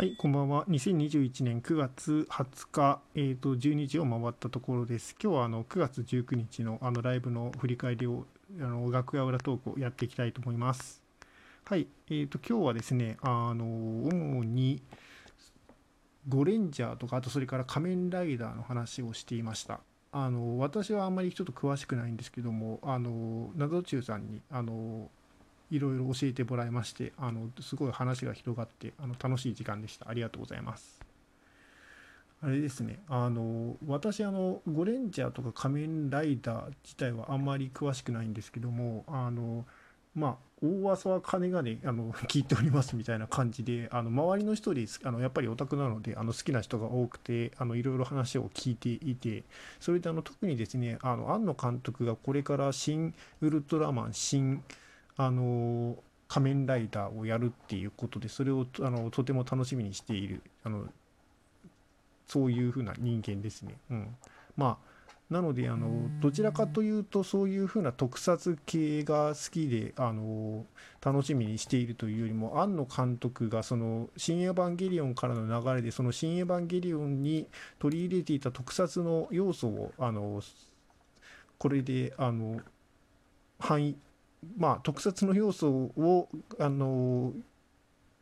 はい、こんばんは。2021年9月20日、えー、と12時を回ったところです。今日はあの9月19日のあのライブの振り返りをあの楽屋裏トークをやっていきたいと思います。はい、えー、と今日はですね、あの主にゴレンジャーとかあとそれから仮面ライダーの話をしていました。あの私はあんまりちょっと詳しくないんですけども、あの謎中さんにあのいろいろ教えてもらいましてあのすごい話が広がってあの楽しい時間でした。ありがとうございます。あれですね。あの私あのゴレンジャーとか仮面ライダー自体はあんまり詳しくないんですけどもあのまあ大噂は金がねあの 聞いておりますみたいな感じであの周りの人であのやっぱりオタクなのであの好きな人が多くてあのいろいろ話を聞いていてそれであの特にですねあの庵野監督がこれから「新ウルトラマン」新あの仮面ライダーをやるっていうことでそれをあのとても楽しみにしているあのそういうふうな人間ですね。うん、まあなのであのどちらかというとそういうふうな特撮系が好きであの楽しみにしているというよりも庵野監督がその「新エヴァンゲリオン」からの流れでその「新エヴァンゲリオン」に取り入れていた特撮の要素をあのこれであの範囲まあ、特撮の要素をあの、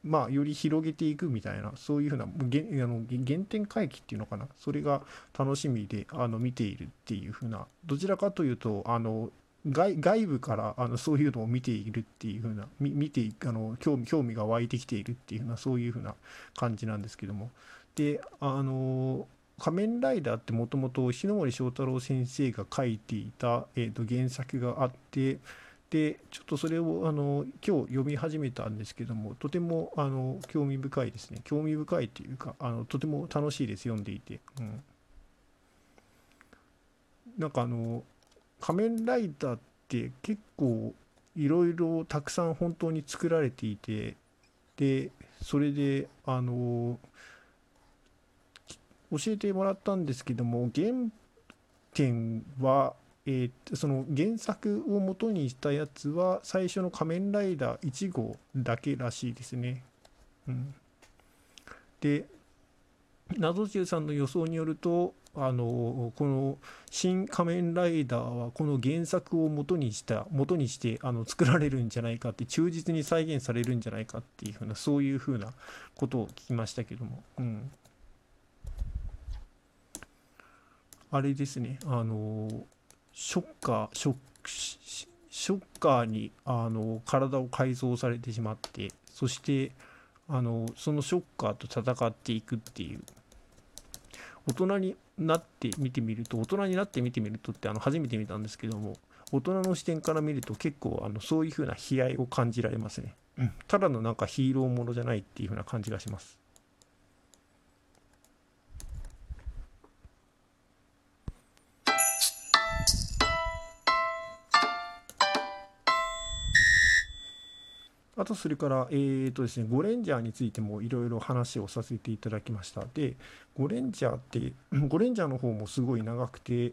まあ、より広げていくみたいなそういうふうなげあの原点回帰っていうのかなそれが楽しみであの見ているっていうふうなどちらかというとあの外外部からあのそういうのを見ているっていうふうな見てあの興味興味が湧いてきているっていうふうなそういうふうな感じなんですけども。であの仮面ライダーってもともと日野森章太郎先生が書いていた、えー、と原作があってでちょっとそれをあの今日読み始めたんですけどもとてもあの興味深いですね。興味深いというかあのとても楽しいです読んでいて、うん、なんかあの仮面ライダーって結構いろいろたくさん本当に作られていてでそれであの教えてもらったんですけども原点はえー、その原作を元にしたやつは最初の仮面ライダー1号だけらしいですね。うん、で謎中さんの予想によるとあのこの「新仮面ライダー」はこの原作を元にした元にしてあの作られるんじゃないかって忠実に再現されるんじゃないかっていうふうなそういうふうなことを聞きましたけども。うんあれですね、あのショッカーショショッカーにあの体を改造されてしまってそしてあのそのショッカーと戦っていくっていう。大人になって見てみると大人になって見てみるとってあの初めて見たんですけども大人の視点から見ると結構あのそういう風な悲哀を感じられますね、うん、ただのなんかヒーローものじゃないっていう風な感じがしますあとそれから、えーとですね、ゴレンジャーについてもいろいろ話をさせていただきました。で、ゴレンジャーって、ゴレンジャーの方もすごい長くて、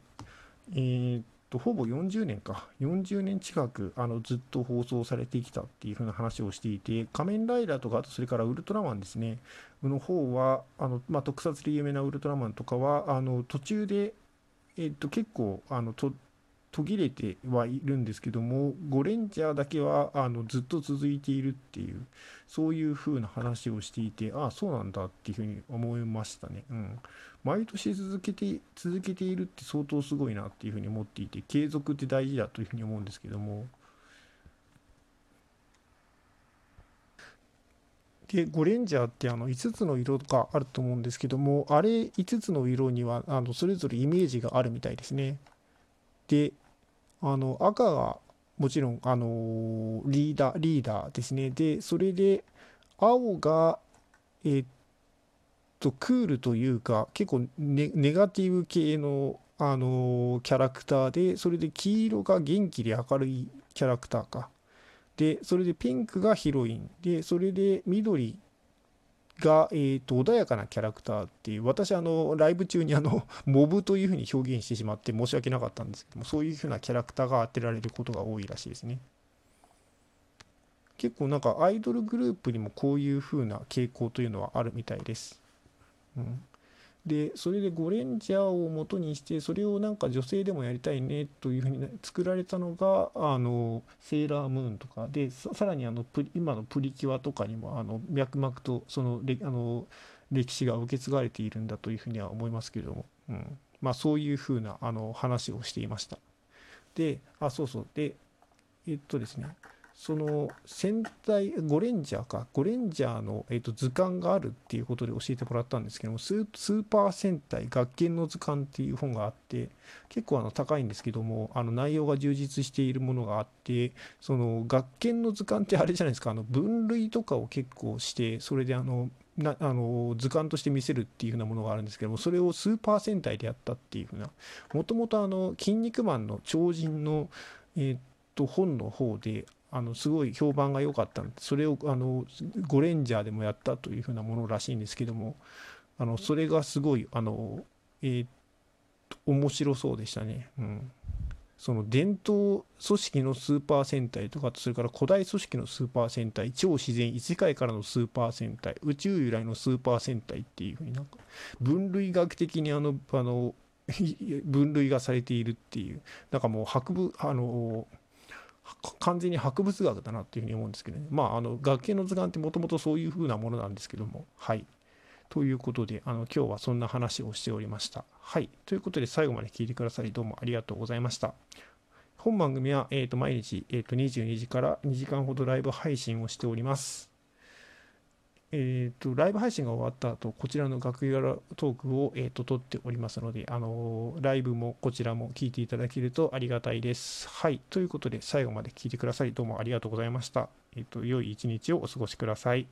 えーと、ほぼ40年か、40年近くあのずっと放送されてきたっていう風な話をしていて、仮面ライダーとか、あとそれからウルトラマンですね、の方は、あのまあ、特撮で有名なウルトラマンとかは、あの途中で、えーと、結構あのと途切れてはいるんですけどもゴレンジャーだけはあのずっと続いているっていうそういう風な話をしていてああそうなんだっていうふうに思いましたね、うん、毎年続けて続けているって相当すごいなっていうふうに思っていて継続って大事だというふうに思うんですけども。でゴレンジャーってあの5つの色があると思うんですけどもあれ5つの色にはあのそれぞれイメージがあるみたいですね。であの赤がもちろんあのリーダーリーダーですね。でそれで青がえー、っとクールというか結構ネネガティブ系のあのキャラクターでそれで黄色が元気で明るいキャラクターか。でそれでピンクがヒロイン。でそれで緑が、えーと、穏やかなキャラクターっていう私あのライブ中にあの モブというふうに表現してしまって申し訳なかったんですけどもそういうふうなキャラクターが当てられることが多いらしいですね。結構なんかアイドルグループにもこういうふうな傾向というのはあるみたいです。うん、でそれでゴレンジャーを元にしてそれをなんか女性でもやりたいねというふうに作られたのがあのセーラームーンとか。でさらにあの今のプリキュアとかにもあの脈々とそのあの歴史が受け継がれているんだというふうには思いますけれども、うん。まあ、そういうふうなあの話をしていました。であそうそう。でえっとですね。その戦隊ゴレンジャーか。ゴレンジャーの、えーと、図鑑があるっていうことで教えてもらったんですけどもスーパー戦隊学研の図鑑っていう本があって結構あの高いんですけどもあの内容が充実しているものがあってその学研の図鑑ってあれじゃないですか。あの分類とかを結構してそれであのなあの図鑑として見せるっていう風なものがあるんですけどもそれをスーパー戦隊でやったっていう風なもともと「筋肉マン」の超人の、えー、っと本の方であのすごい評判が良かったのでそれをあのゴレンジャーでもやったというふうなものらしいんですけどもあのそれがすごいあの、えー、面白そうでしたね。うんその伝統組織のスーパー戦隊とかそれから古代組織のスーパー戦隊超自然異世界からのスーパー戦隊宇宙由来のスーパー戦隊っていうふうになんか分類学的にあのあの 分類がされているっていうなんかもう博物あの完全に博物学だなっていうふうに思うんですけどね。まあ、あの、学研の図鑑ってもともとそういうふうなものなんですけども、はい。ということで、あの、今日はそんな話をしておりました。はい。ということで、最後まで聞いてくださり、どうもありがとうございました。本番組は、えっ、ー、と、毎日、えっ、ー、と、22時から2時間ほどライブ配信をしております。えーと、ライブ配信が終わった後こちらの楽屋トークを、えーと、撮っておりますので、あのー、ライブもこちらも聞いていただけるとありがたいです。はい。ということで、最後まで聞いてくださり、どうもありがとうございました。えっ、ー、と、良い一日をお過ごしください。